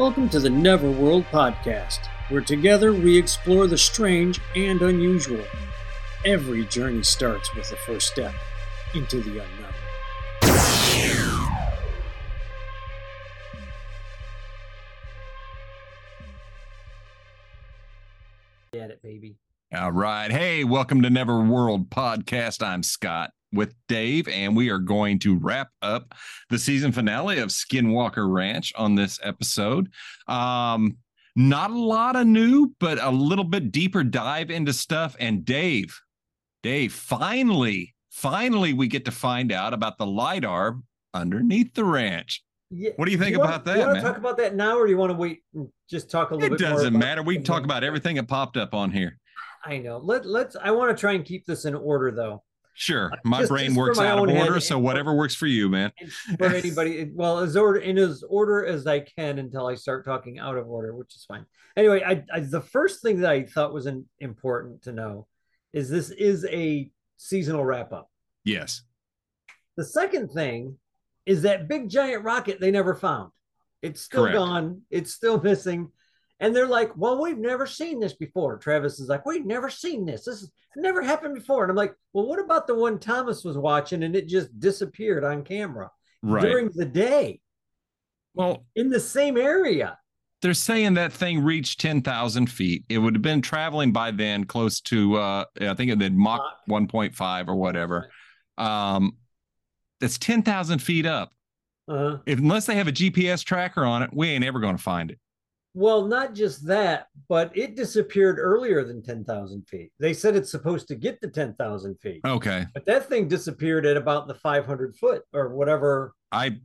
Welcome to the Neverworld Podcast, where together we explore the strange and unusual. Every journey starts with the first step into the unknown. Get it, baby. All right. Hey, welcome to Neverworld Podcast. I'm Scott with Dave, and we are going to wrap up the season finale of Skinwalker Ranch on this episode. Um, not a lot of new, but a little bit deeper dive into stuff. And Dave, Dave, finally, finally, we get to find out about the LIDAR underneath the ranch. Yeah. What do you think wanna- about Do that, you want man? to talk about that now, or do you want to wait and just talk a little It bit? It doesn't matter. We can talk about everything that popped up on here. I know. Let Let's. I want to try and keep this in order, though. Sure. Uh, my Just- brain just works my out of order. So whatever works for you, man. For anybody, well, as order in as order as I can until I start talking out of order, which is fine. Anyway, I, I the first thing that I thought was an, important to know is this is a seasonal wrap up. Yes. The second thing is that big giant rocket they never found. It's still Correct. gone. It's still missing. And they're like, well, we've never seen this before. Travis is like, we've never seen this. This has never happened before. And I'm like, well, what about the one Thomas was watching and it just disappeared on camera Right. during the day well, in the same area? they're saying that thing reached 10,000 feet. It would have been traveling by then close to, uh, I think it had Mach Mach. 1.5 or whatever. Um, that's 10,000 feet up. Uh-huh. If, unless they have a GPS tracker on it, we ain't ever going to find it. Well, not just that, but it disappeared earlier than 10,000 feet. They said it's supposed to get to 10,000 feet. Okay. But that thing disappeared at about the 500 foot or whatever. I,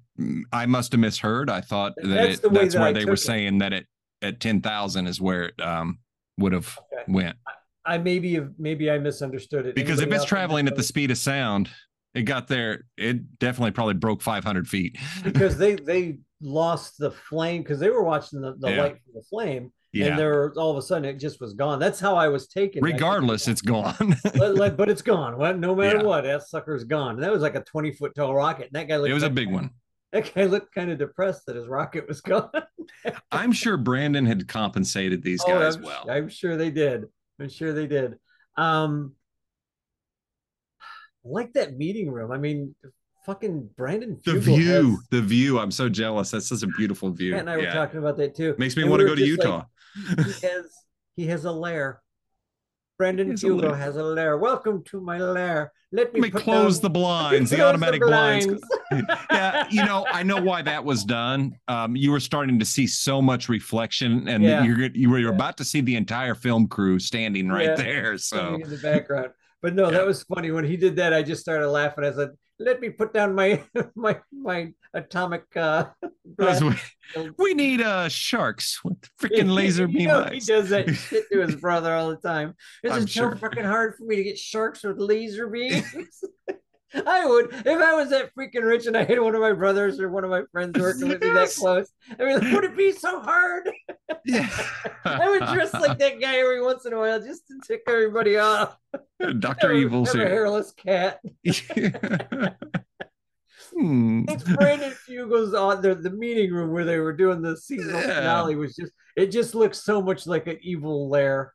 I must have misheard. I thought that That's it, the that's that where I they were it. saying that it at 10,000 is where it, um, would have Okay. went. I maybe have maybe I misunderstood it. because if it's traveling at the speed of sound, it got there. It definitely probably broke 500 feet. because they they lost the flame because they were watching the, the Yeah. light from the flame yeah. and there all of a sudden it just was gone. That's how I was taken. Regardless, it's gone. But, like, but it's gone. Well, no matter Yeah. what, that sucker's gone. And that was like a 20 foot tall rocket. And that guy looked it was a big one. That guy looked kind of depressed that his rocket was gone. I'm sure Brandon had compensated these Oh, guys I'm, well. I'm sure they did. I'm sure they did. Um, I like that meeting room. I mean, fucking Brandon. The view, has- the view. I'm so jealous. That's such a beautiful view. Matt and I were talking about that too. Makes me And want to go to just like, Utah. he has he has a lair. Brandon He has a Hugo lair. has a lair. Welcome to my lair. Let me, Let me close down- the blinds, the automatic blinds. blinds. yeah, you know, I know why that was done. Um, you were starting to see so much reflection, and Yeah. you're you were Yeah. about to see the entire film crew standing right Yeah. there. So in the background. But no, Yeah. that was funny when he did that. I just started laughing. I said, "Let me put down my my my atomic." uh we, need uh sharks with freaking laser You beam know, He does that shit to his brother all the time. It's I'm just so fucking hard for me to get sharks with laser beams. I would if I was that freaking rich and I had one of my brothers or one of my friends working with me that Yes. close. I mean, would it be so hard? Yeah. I would dress like that guy every once in a while just to tick everybody off. Doctor Evil's have a hairless cat. Hmm. It's Brandon Fugal's on the, the meeting room where they were doing the seasonal Yeah. finale was just it just looks so much like an evil lair.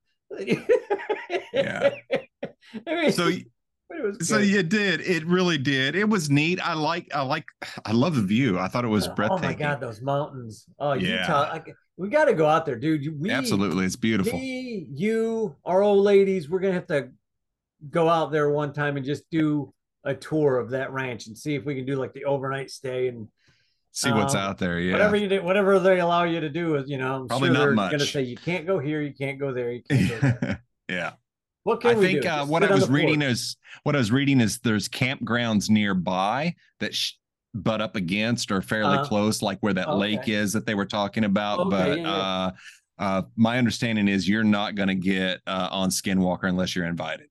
Yeah. I mean, So but it was so good. you did. It really did. It was neat. I like I like I love the view. I thought it was Oh breathtaking. Oh my god, those mountains! Oh, Yeah. Utah! I, we got to go out there, dude. We, Absolutely. It's beautiful. Me, you, our old ladies, we're gonna have to go out there one time and just do a tour of that ranch and see if we can do like the overnight stay and See what's um, out there. Yeah. whatever you do, whatever they allow you to do. Is you know, I'm Probably sure not they're much. gonna say you can't go here, you can't go there, you can't go there. yeah. What can I we think do? uh, what I was reading porch. is what I was reading is there's campgrounds nearby that sh- butt up against or fairly Uh, close, like where that lake is that they were talking about. Okay, but yeah, yeah. uh, uh, my understanding is you're not going to get uh, on Skinwalker unless you're invited.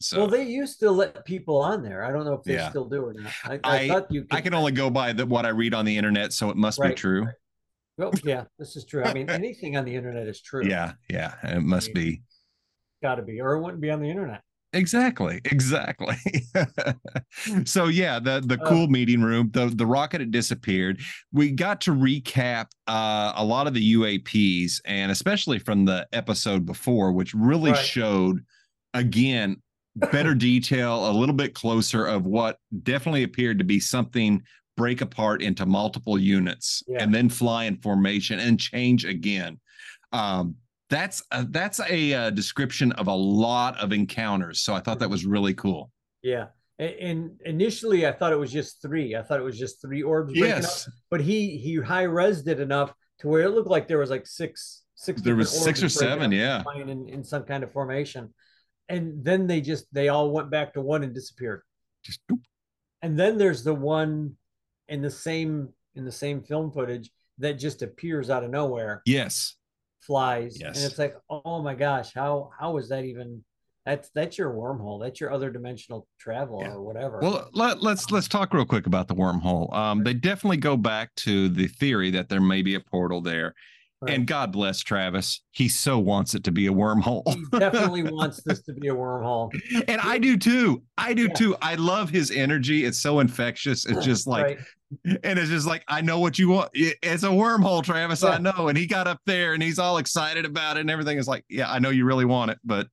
So well, they used to let people on there. I don't know if they Yeah. still do or not. I, I, I- thought you. Could, I can only go by the, what I read on the internet, so it must be true. right. Well, yeah, this is true. I mean, anything on the internet is true. Yeah, yeah, it must be. Got to be, or it wouldn't be on the internet. Exactly, exactly. so yeah, the the Uh. cool meeting room, the the rocket had disappeared. We got to recap uh, a lot of the UAPs, and especially from the episode before, which really Right. showed again better detail, a little bit closer of what definitely appeared to be something break apart into multiple units Yeah. and then fly in formation and change again. Um, that's a, that's a, uh description of a lot of encounters. So I thought that was really cool. Yeah. And, and initially, I thought it was just three. I thought it was just three orbs. breaking up. Yes, but he he high resed it enough to where it looked like there was like six six. there was six or seven. Yeah, in, in some kind of formation, and then they just they all went back to one and disappeared. just. And then there's the one in the same in the same film footage that just appears out of nowhere, yes, flies, Yes. and it's like, oh my gosh, how how is that even? That's that's your wormhole. That's your other dimensional travel Yeah. or whatever. Well, let, let's let's talk real quick about the wormhole. Um, they definitely go back to the theory that there may be a portal there, Right. and God bless Travis. He so wants it to be a wormhole, he definitely wants this to be a wormhole. and I do too. I do Yeah. too. I love his energy. It's so infectious. It's just like, Right. and it's just like I know what you want. It's a wormhole, Travis. I know. And he got up there and he's all excited about it, and everything is like, yeah, I know you really want it, but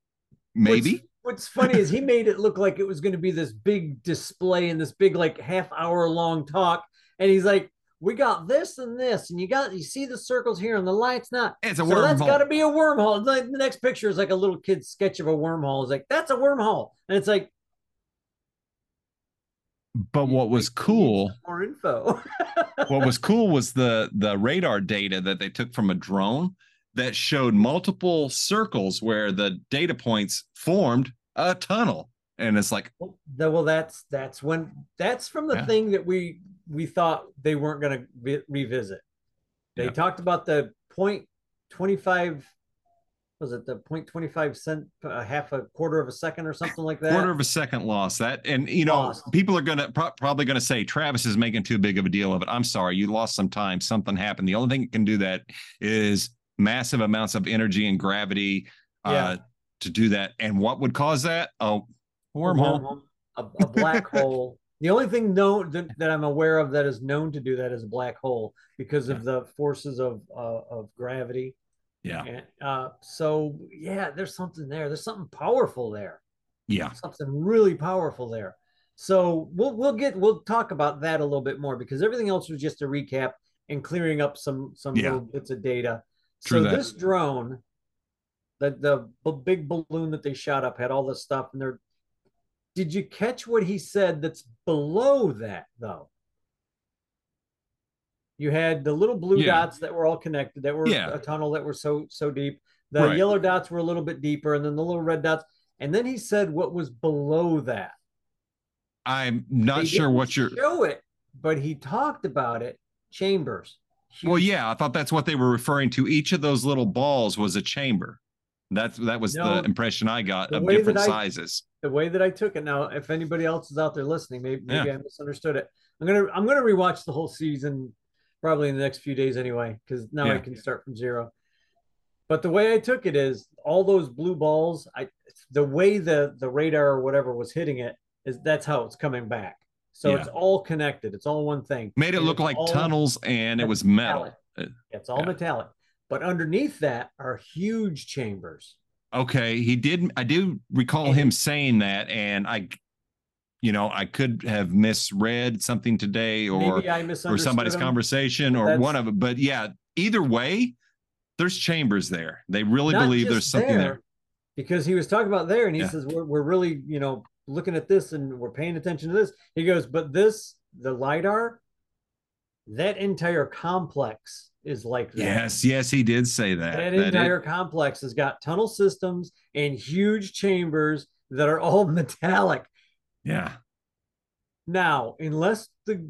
maybe. What's, what's funny is he made it look like it was going to be this big display and this big like half hour long talk, and he's like, "We got this and this, and you got you see the circles here and the lights not." It's a wormhole. That's got to be a wormhole. Like, the next picture is like a little kid's sketch of a wormhole. It's like that's a wormhole, and it's like but what was cool More info. what was cool was the the radar data that they took from a drone that showed multiple circles where the data points formed a tunnel and it's like well, that's that's when that's from the Yeah. thing that we we thought they weren't going to re- revisit. They Yeah. talked about the point twenty five. Was it the point twenty five cent, a half a quarter of a second or something like that? quarter of a second loss that and you know Lost. people are gonna pro- probably gonna say travis is making too big of a deal of it i'm sorry you lost some time something happened the only thing that can do that is massive amounts of energy and gravity uh Yeah. to do that and what would cause that oh A wormhole a, a black hole. The only thing known that, that I'm aware of that is known to do that is a black hole because of the forces of uh, of gravity. yeah And, uh, so yeah, there's something there. There's something powerful there. yeah something really powerful there. So we'll we'll get we'll talk about that a little bit more because everything else was just a recap and clearing up some some Yeah. little bits of data. True so that. this drone, the the big balloon that they shot up had all this stuff and there. Did you catch what he said that's below that though? You had the little blue Yeah. dots that were all connected, that were Yeah. a tunnel that were so so deep. The Right. yellow dots were a little bit deeper, and then the little red dots. And then he said what was below that. i'm not They sure what you're show it, but he talked about it. Chambers. well yeah i thought that's what they were referring to each of those little balls was a chamber that's that was No, the impression i got of different I- sizes The way that I took it. Now, if anybody else is out there listening, maybe maybe Yeah. I misunderstood it. I'm gonna I'm gonna rewatch the whole season probably in the next few days anyway, because now I can start from zero. But the way I took it is all those blue balls. I the way the the radar or whatever was hitting it is that's how it's coming back. So Yeah. it's all connected. It's all one thing. made it look like tunnels and it was metal metallic. Uh, It's all yeah. metallic. But underneath that are huge chambers. Okay, he did. I do recall And- him saying that, and I, you know, I could have misread something today or Maybe I or somebody's him. conversation or That's- one of it. But yeah, either way, there's chambers there. They really believe there's something there. because he was talking about there and he Yeah. says we're, we're really you know looking at this and we're paying attention to this he goes but this the lidar that entire complex is like that Yes, yes, he did say that. that That it- entire complex has got tunnel systems and huge chambers that are all metallic yeah, now unless the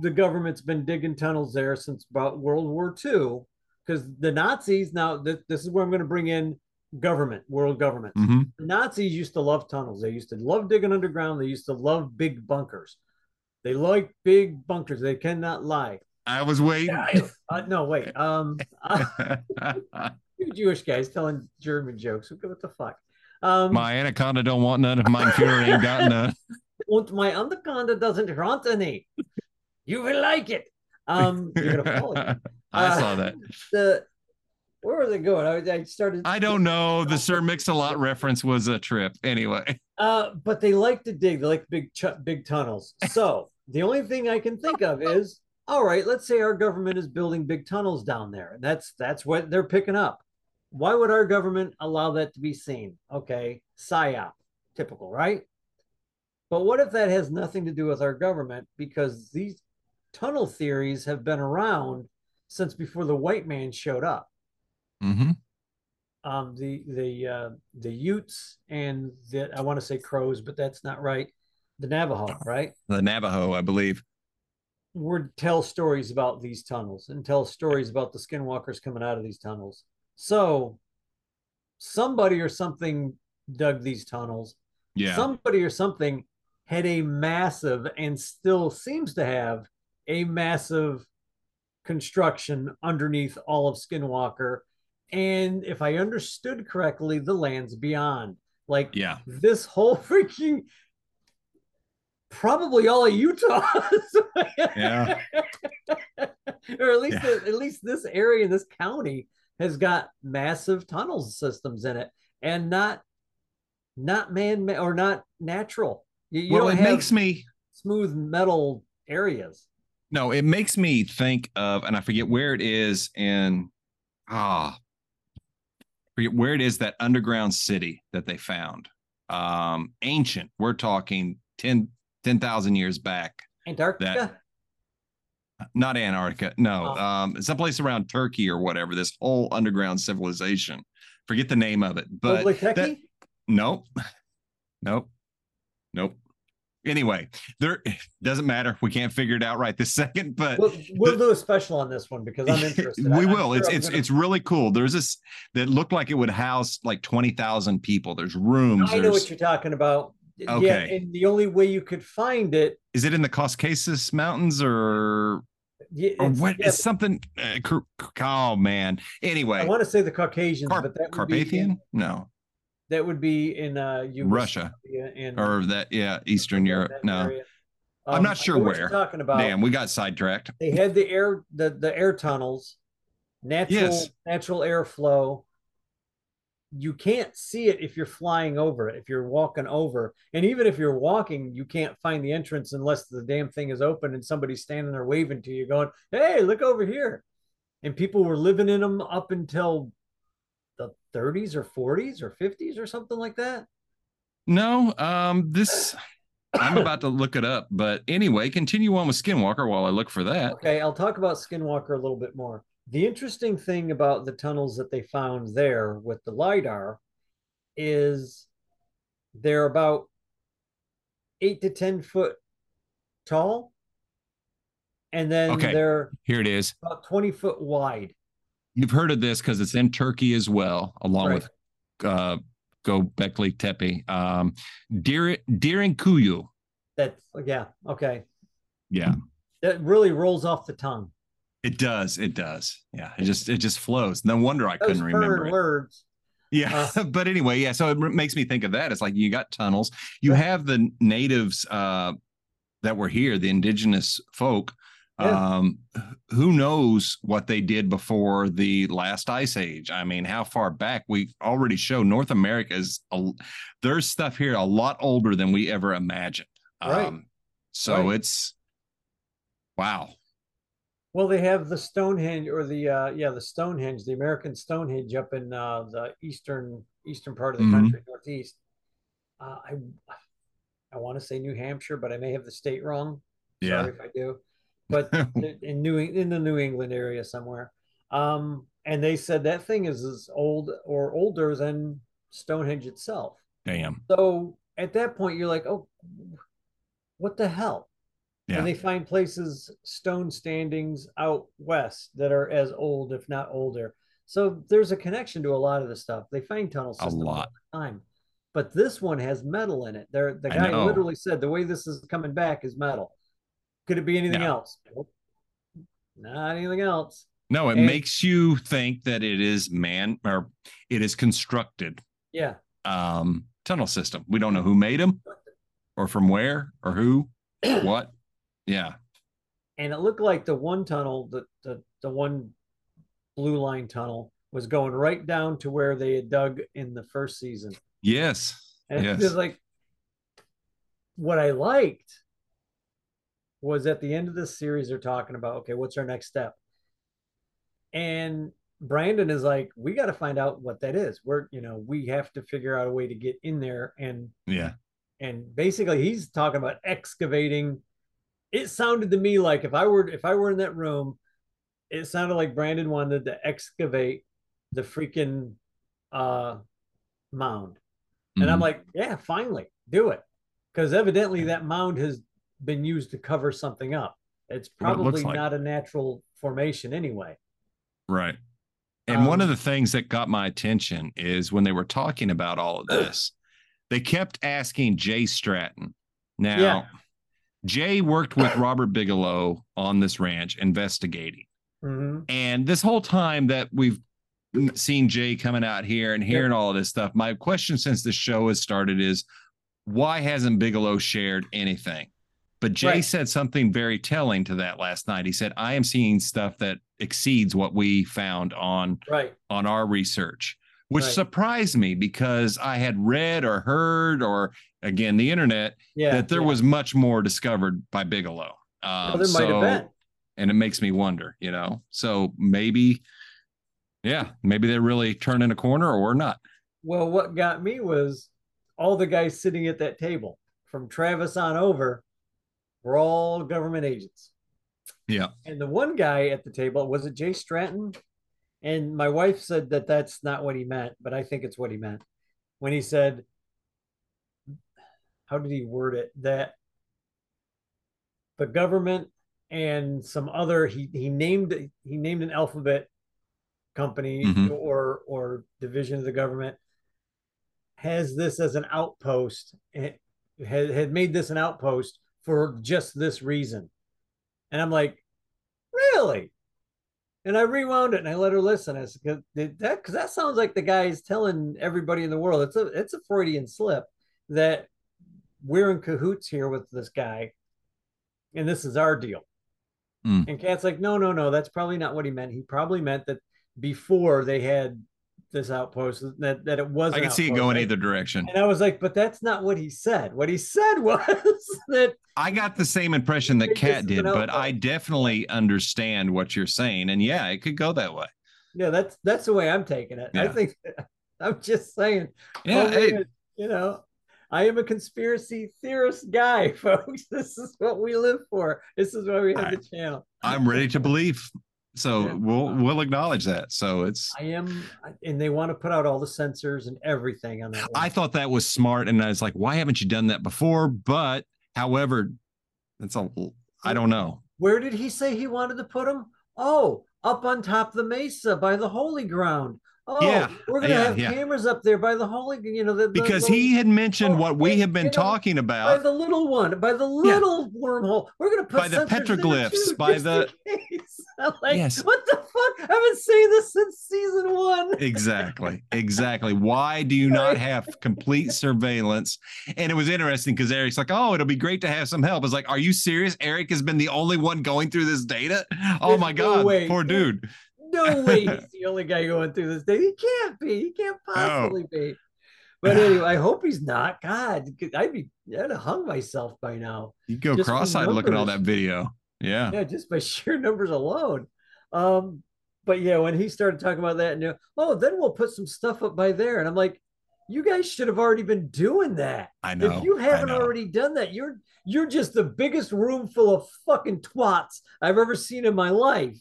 the government's been digging tunnels there since about world war ii because the nazis now th- this is where i'm going to bring in government world government hmm the Nazis used to love tunnels. They used to love digging underground. They used to love big bunkers. They like big bunkers. They cannot lie. I was waiting. Uh, no, wait. Um, uh, you Jewish guys telling German jokes. What the fuck? Um, My anaconda don't want none. Of my Fuhrer ain't got none. und my anaconda doesn't want any. You will like it. Um, you're gonna fall. I Uh, saw that. The where was it going? I, I started. I don't know. The Sir Mix-a-Lot reference was a trip. Anyway, Uh, but they like to dig. They like big, big tunnels. So the only thing I can think of is, all right, let's say our government is building big tunnels down there, and that's that's what they're picking up. Why would our government allow that to be seen? Okay, psyop, typical, right? But what if that has nothing to do with our government? Because these tunnel theories have been around since before the white man showed up. hmm um, the the uh, the Utes and the I want to say Crows, but that's not right. The Navajo, right? the Navajo, I believe. Would tell stories about these tunnels and tell stories about the skinwalkers coming out of these tunnels. So somebody or something dug these tunnels. Yeah. Somebody or something had a massive and still seems to have a massive construction underneath all of Skinwalker. And if I understood correctly, the lands beyond. Like yeah. this whole freaking probably all of Utah. Yeah. or at least Yeah. at least this area in this county has got massive tunnel systems in it and not not man or not natural. You, you well, it makes me smooth metal areas. no, it makes me think of, and I forget where it is in ah, forget where it is that underground city that they found. Um, ancient. We're talking 10 10,000 years back. Antarctica. Not Antarctica. No. Oh. Um, someplace around Turkey or whatever. This whole underground civilization. Forget the name of it, but that- Nope. Nope. Nope. Anyway, there doesn't matter. We can't figure it out right this second, but We'll, we'll do a special on this one because I'm interested. we I'm will. sure it's I'm it's gonna- it's really cool. There's this that looked like it would house like twenty thousand people. There's rooms. I know what you're talking about. Yeah, and the only way you could find it, is it in the Caucasus Mountains or yeah, or what? yeah, It's something. Uh, oh man. Anyway, I want to say the Caucasians, Car- but that would be Carpathian? No, that would be in uh, Russia and or that? Yeah, Eastern Europe. No, area. I'm Um, not sure what you're where. talking about. damn, we got sidetracked. They had the air, the the air tunnels, natural Yes. natural airflow. You can't see it if you're flying over it, if you're walking over. And even if you're walking, you can't find the entrance unless the damn thing is open and somebody's standing there waving to you, going, Hey, look over here. And people were living in them up until the 30s or 40s or 50s or something like that. No, um, this I'm about to look it up, but anyway, continue on with Skinwalker while I look for that. Okay, I'll talk about Skinwalker a little bit more. The interesting thing about the tunnels that they found there with the LIDAR is they're about eight to 10 foot tall. And then Okay. they're Here it is. about 20 foot wide. You've heard of this because it's in Turkey as well, along Right. with uh Gobekli Tepe. Um Deer Derinkuyu. That's, yeah, okay. Yeah, That really rolls off the tongue. It does. It does. Yeah, it just it just flows. No wonder I Those couldn't remember it. words. Yeah, but anyway, yeah. So it makes me think of that. It's like you got tunnels. You Yeah. have the natives uh, that were here, the indigenous folk. Yeah. Um, who knows what they did before the last ice age? I mean, how far back? We already show North America is a, there's stuff here a lot older than we ever imagined. Right. Um, so Right. it's wow. Well, they have the Stonehenge or the uh yeah, the Stonehenge, the American Stonehenge up in uh the eastern eastern part of the Mhm. country, northeast. Uh, I I want to say New Hampshire, but I may have the state wrong. Yeah. Sorry if I do. But in New in the New England area somewhere. Um, and they said that thing is as old or older than Stonehenge itself. Damn. So at that point, you're like, oh, what the hell? Yeah. And they find places, stone standings out west that are as old, if not older. So there's a connection to a lot of the stuff. They find tunnel A systems all lot. the time. But this one has metal in it. There, the guy literally said the way this is coming back is metal. Could it be anything No. else? Nope. Not anything else. No, it And- makes you think that it is man or it is constructed. Yeah. um, tunnel system. We don't know who made them, or from where, or who, what. Yeah, and it looked like the one tunnel, the the, the one blue line tunnel, was going right down to where they had dug in the first season. yes, And yes. it's like what I liked was at the end of this series, they're talking about, okay, what's our next step? And Brandon is like, we got to find out what that is. We're, you know, we have to figure out a way to get in there. And, yeah, and basically he's talking about excavating. It sounded to me like if I were, if I were in that room, it sounded like Brandon wanted to excavate the freaking uh mound. And I'm Mhm. like, yeah, finally, do it. Because evidently that mound has been used to cover something up. It's What it probably like. not a natural formation anyway. right. And one of Um, the things that got my attention is when they were talking about all of this, they kept asking Jay Stratton. Now, Yeah. Jay worked with Robert Bigelow on this ranch investigating. Mhm. And this whole time that we've seen Jay coming out here and hearing all of this stuff, my question since the show has started is why hasn't Bigelow shared anything? But Jay Right. said something very telling to that last night. He said, I am seeing stuff that exceeds what we found on Right. on our research, which Right. surprised me because I had read or heard or again the internet Yeah. that there yeah. was much more discovered by Bigelow. Um, Well, there might have so- and it makes me wonder, you know. So maybe, yeah, maybe they're really turning a corner or not. Well, what got me was all the guys sitting at that table from Travis on over were all government agents. Yeah. And the one guy at the table was it Jay Stratton? And my wife said that that's not what he meant, but I think it's what he meant when he said, how did he word it? That the government and some other he he named he named an alphabet company Mhm. or or division of the government has this as an outpost had, had made this an outpost for just this reason and i'm like really and i rewound it and i let her listen i said that because that sounds like the guy is telling everybody in the world it's a it's a freudian slip that we're in cahoots here with this guy and this is our deal Mm. and Cat's like, no, no, no, that's probably not what he meant. He probably meant that before they had this outpost, that, that it was. I an can see it going either direction. And I was like, but that's not what he said. What he said was that I got the same impression that Think this Kat is an did, but I definitely understand what you're saying. And yeah, it could go that way. yeah, that's that's the way I'm taking it. I think I'm just saying. Yeah. oh, you know, I am a conspiracy theorist guy, folks. This is what we live for. This is why we have I- the channel. I'm ready to believe. So Yeah. we'll we'll acknowledge that. So it's I am, and they want to put out all the sensors and everything on that. I thought that was smart, and I was like, why haven't you done that before? But however, that's a I don't know. Where did he say he wanted to put them? Oh, up on top of the mesa by the holy ground. Oh, Yeah, we're gonna yeah, have yeah. cameras up there by the holy, you know, the, the Because little- he had mentioned Oh, what we have been talking know, talking by the little one, by the little wormhole. We're gonna put By the petroglyphs, too, by the- in case. I'm like, Yes. what the fuck? I've been saying this since season one. Exactly. Exactly. Why do you not have complete surveillance? And it was interesting because Eric's like, oh, it'll be great to have some help. It's like, are you serious? Eric has been the only one going through this data. Oh There's my God, way. poor dude. No way he's the only guy going through this day. He can't be. He can't possibly be. But anyway, I hope he's not. God, I'd be I'd have hung myself by now. You go Just cross-eyed looking at all that video. Yeah. Yeah, just by sheer numbers alone. Um, but yeah, when he started talking about that, and you know, oh, then we'll put some stuff up by there, and I'm like, you guys should have already been doing that. I know. if you haven't already done that, you're you're just the biggest room full of fucking twats I've ever seen in my life.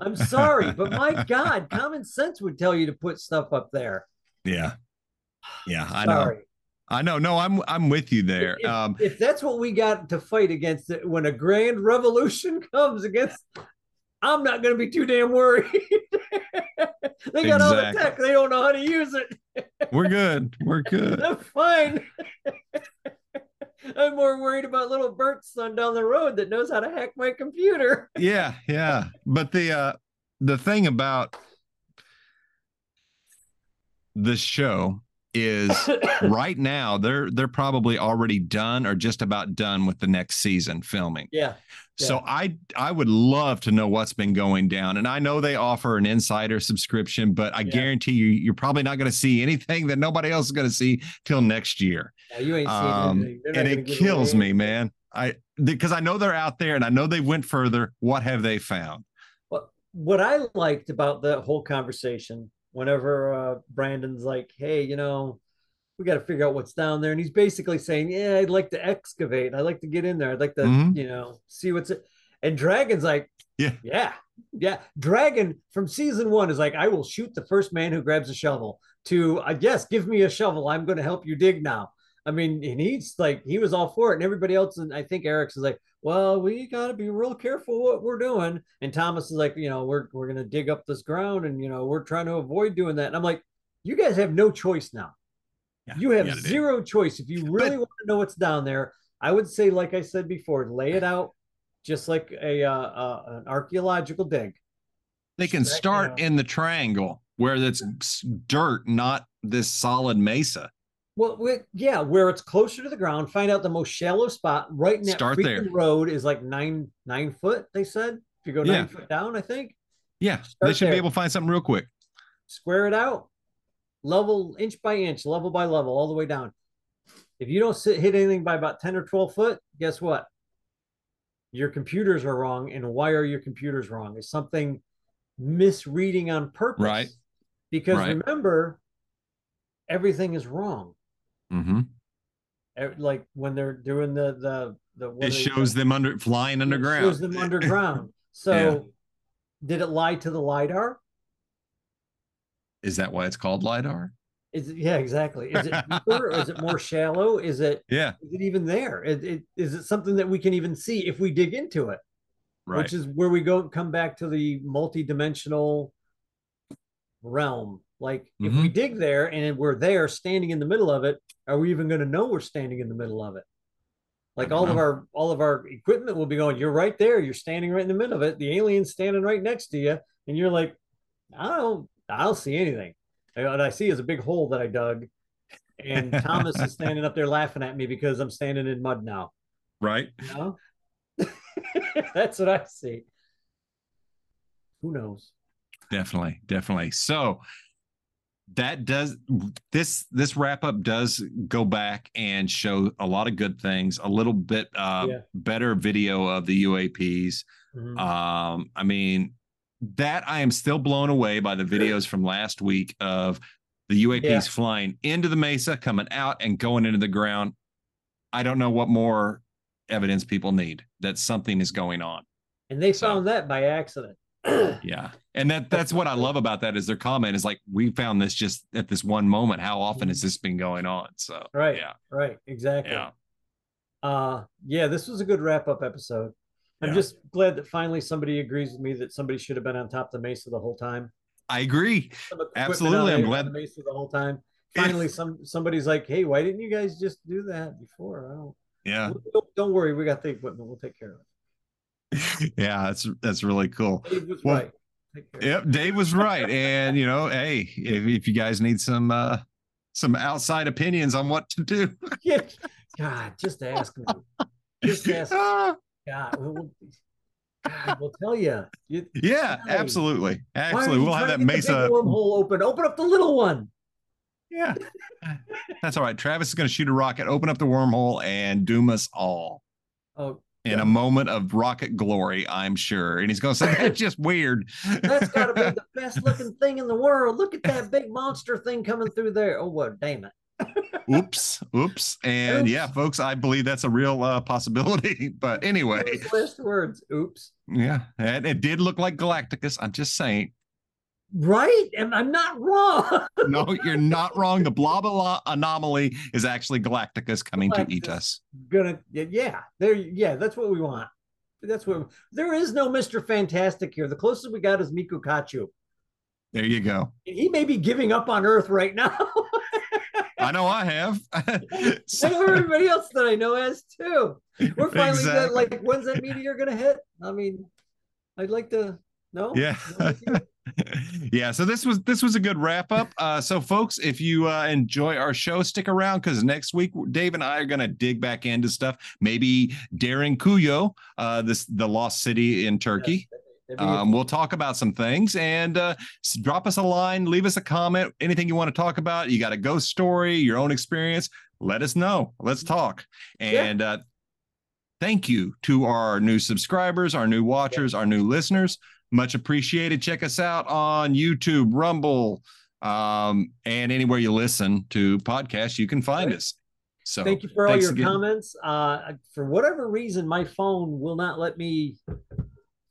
I'm sorry, but my God, common sense would tell you to put stuff up there. yeah. Yeah, I know. I know. No, I'm I'm with you there. If, Um if that's what we got to fight against it when a grand revolution comes against, I'm not going to be too damn worried. they got all the tech, they don't know how to use it. we're good. We're good. I'm fine. I'm more worried about little Bert's son down the road that knows how to hack my computer. yeah yeah but the uh the thing about this show is right now they're they're probably already done or just about done with the next season filming. Yeah. So I I would love to know what's been going down. And I know they offer an insider subscription, but I Yeah. guarantee you you're probably not going to see anything that nobody else is going to see till next year. Yeah, you ain't seen Um, anything. They're and it kills me, man. I because I know they're out there and I know they went further. What have they found? What what I liked about the whole conversation, whenever uh, Brandon's like, "Hey, you know, we got to figure out what's down there," and he's basically saying, "Yeah, I'd like to excavate. I'd like to get in there. I'd like to, Mhm. you know, see what's." It. And Dragon's like, Yeah. yeah, yeah." Dragon from season one is like, "I will shoot the first man who grabs a shovel." To, I guess, give me a shovel. I'm going to help you dig now. I mean, and he's like, he was all for it, and everybody else, and I think Eric's is like, well, we got to be real careful what we're doing. And Thomas is like, you know, we're we're gonna dig up this ground, and you know, we're trying to avoid doing that. And I'm like, you guys have no choice now. Yeah, you have they do. zero choice. If you really But- want to know what's down there, I would say, like I said before, lay it out just like a uh, uh, an archaeological dig. They can start in the triangle where it's s- dirt, not this solid mesa. Well, we, yeah, where it's closer to the ground, find out the most shallow spot. Right in that Start there. road is like nine nine foot. They said if you go nine Yeah. foot down, I think. Yeah, they should there. be able to find something real quick. square it out, level inch by inch, level by level, all the way down. If you don't sit, hit anything by about 10 or 12 foot, guess what? Your computers are wrong. And why are your computers wrong? Is something misreading on purpose? Right. Because Right. remember, everything is wrong. Hmm Eh, Like when they're doing the the the what It they- shows them under flying it underground. shows them underground. So did it lie to the lidar? Is that why it's called lidar? Is it yeah, exactly. Is it deeper? or is it more shallow? Is it Yeah, is it even there? Is it, is it something that we can even see if we dig into it? right. Which is where we go come back to the multi-dimensional realm. Like if Mm-hmm. we dig there and we're there standing in the middle of it, are we even going to know we're standing in the middle of it? Like all of our all of our equipment will be going, you're right there, you're standing right in the middle of it. The alien's standing right next to you, and you're like, I don't I don't see anything. And what I see is a big hole that I dug. And Thomas is standing up there laughing at me because I'm standing in mud now. right. You know? That's what I see. Who knows? Definitely, definitely. So that does this this wrap up does go back and show a lot of good things, a little bit uh Yeah. better video of the UAPs. Mhm. Um, I mean, that I am still blown away by the videos from last week of the UAPs Yeah. flying into the mesa, coming out and going into the ground. I don't know what more evidence people need that something is going on. and they so- found that by accident. Yeah. And that that's what I love about that is their comment is like, we found this just at this one moment. How often has this been going on? So Right. yeah. Right. Exactly. Yeah. Uh yeah, this was a good wrap up episode. I'm Yeah. just glad that finally somebody agrees with me that somebody should have been on top of the mesa the whole time. I agree. Absolutely, I'm glad- the mesa the whole time. Finally, some somebody's like, "Hey, why didn't you guys just do that before?" I don't. Yeah. Don't, don't worry, we got the equipment. We'll take care of it. yeah. That's that's really cool. Well, right. Take care of it. Yep. Dave was right. And you know, hey, if, if you guys need some uh some outside opinions on what to do. Yeah. God, just ask me. Just ask. Ah, God, we'll, God, we'll tell you. you yeah, Why? absolutely. Absolutely. We'll have that to get the big mesa. wormhole open. Open up the little one. Yeah. That's all right. Travis is going to shoot a rocket, open up the wormhole, and doom us all Oh, in Yeah. a moment of rocket glory, I'm sure. And he's going to say, that's just weird. that's got to be the best looking thing in the world. Look at that big monster thing coming through there. Oh, what? Damn it. oops. Oops. And yeah, folks, I believe that's a real uh, possibility. But anyway, last words. Oops. yeah, and it did look like Galacticus. I'm just saying. Right? Am I'm not wrong? No, you're not wrong. The blah blah anomaly is actually Galacticus coming to eat us. Gonna yeah. There. Yeah. That's what we want. That's what. There is no Mister Fantastic here. The closest we got is Michio Kaku. There you go. He may be giving up on Earth right now. I know I have. I know everybody else that I know has too. We're finally Exactly. good. Like, when's that meteor gonna hit? I mean, I'd like to know. Yeah. yeah so this was this was a good wrap up uh so folks if you uh enjoy our show stick around because next week dave and i are gonna dig back into stuff maybe Derinkuyu uh this the lost city in turkey um, we'll talk about some things and uh, drop us a line, leave us a comment, anything you want to talk about. You got a ghost story, your own experience, let us know. Let's talk. And yeah. uh, thank you to our new subscribers, our new watchers, our new listeners. Much appreciated. Check us out on YouTube, Rumble, um, and anywhere you listen to podcasts, you can find Great. us. So thank you for all your again. comments. Uh, for whatever reason, my phone will not let me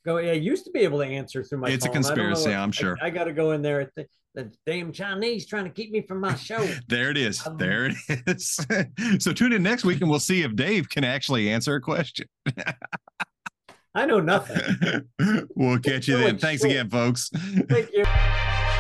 go. I used to be able to answer through my. It's phone. a conspiracy, I'm sure. I, I got to go in there. The, the damn Chinese trying to keep me from my show. there it is. Um, there it is. so tune in next week and we'll see if Dave can actually answer a question. I know nothing. we'll catch you then. Thanks again, folks. Thank you.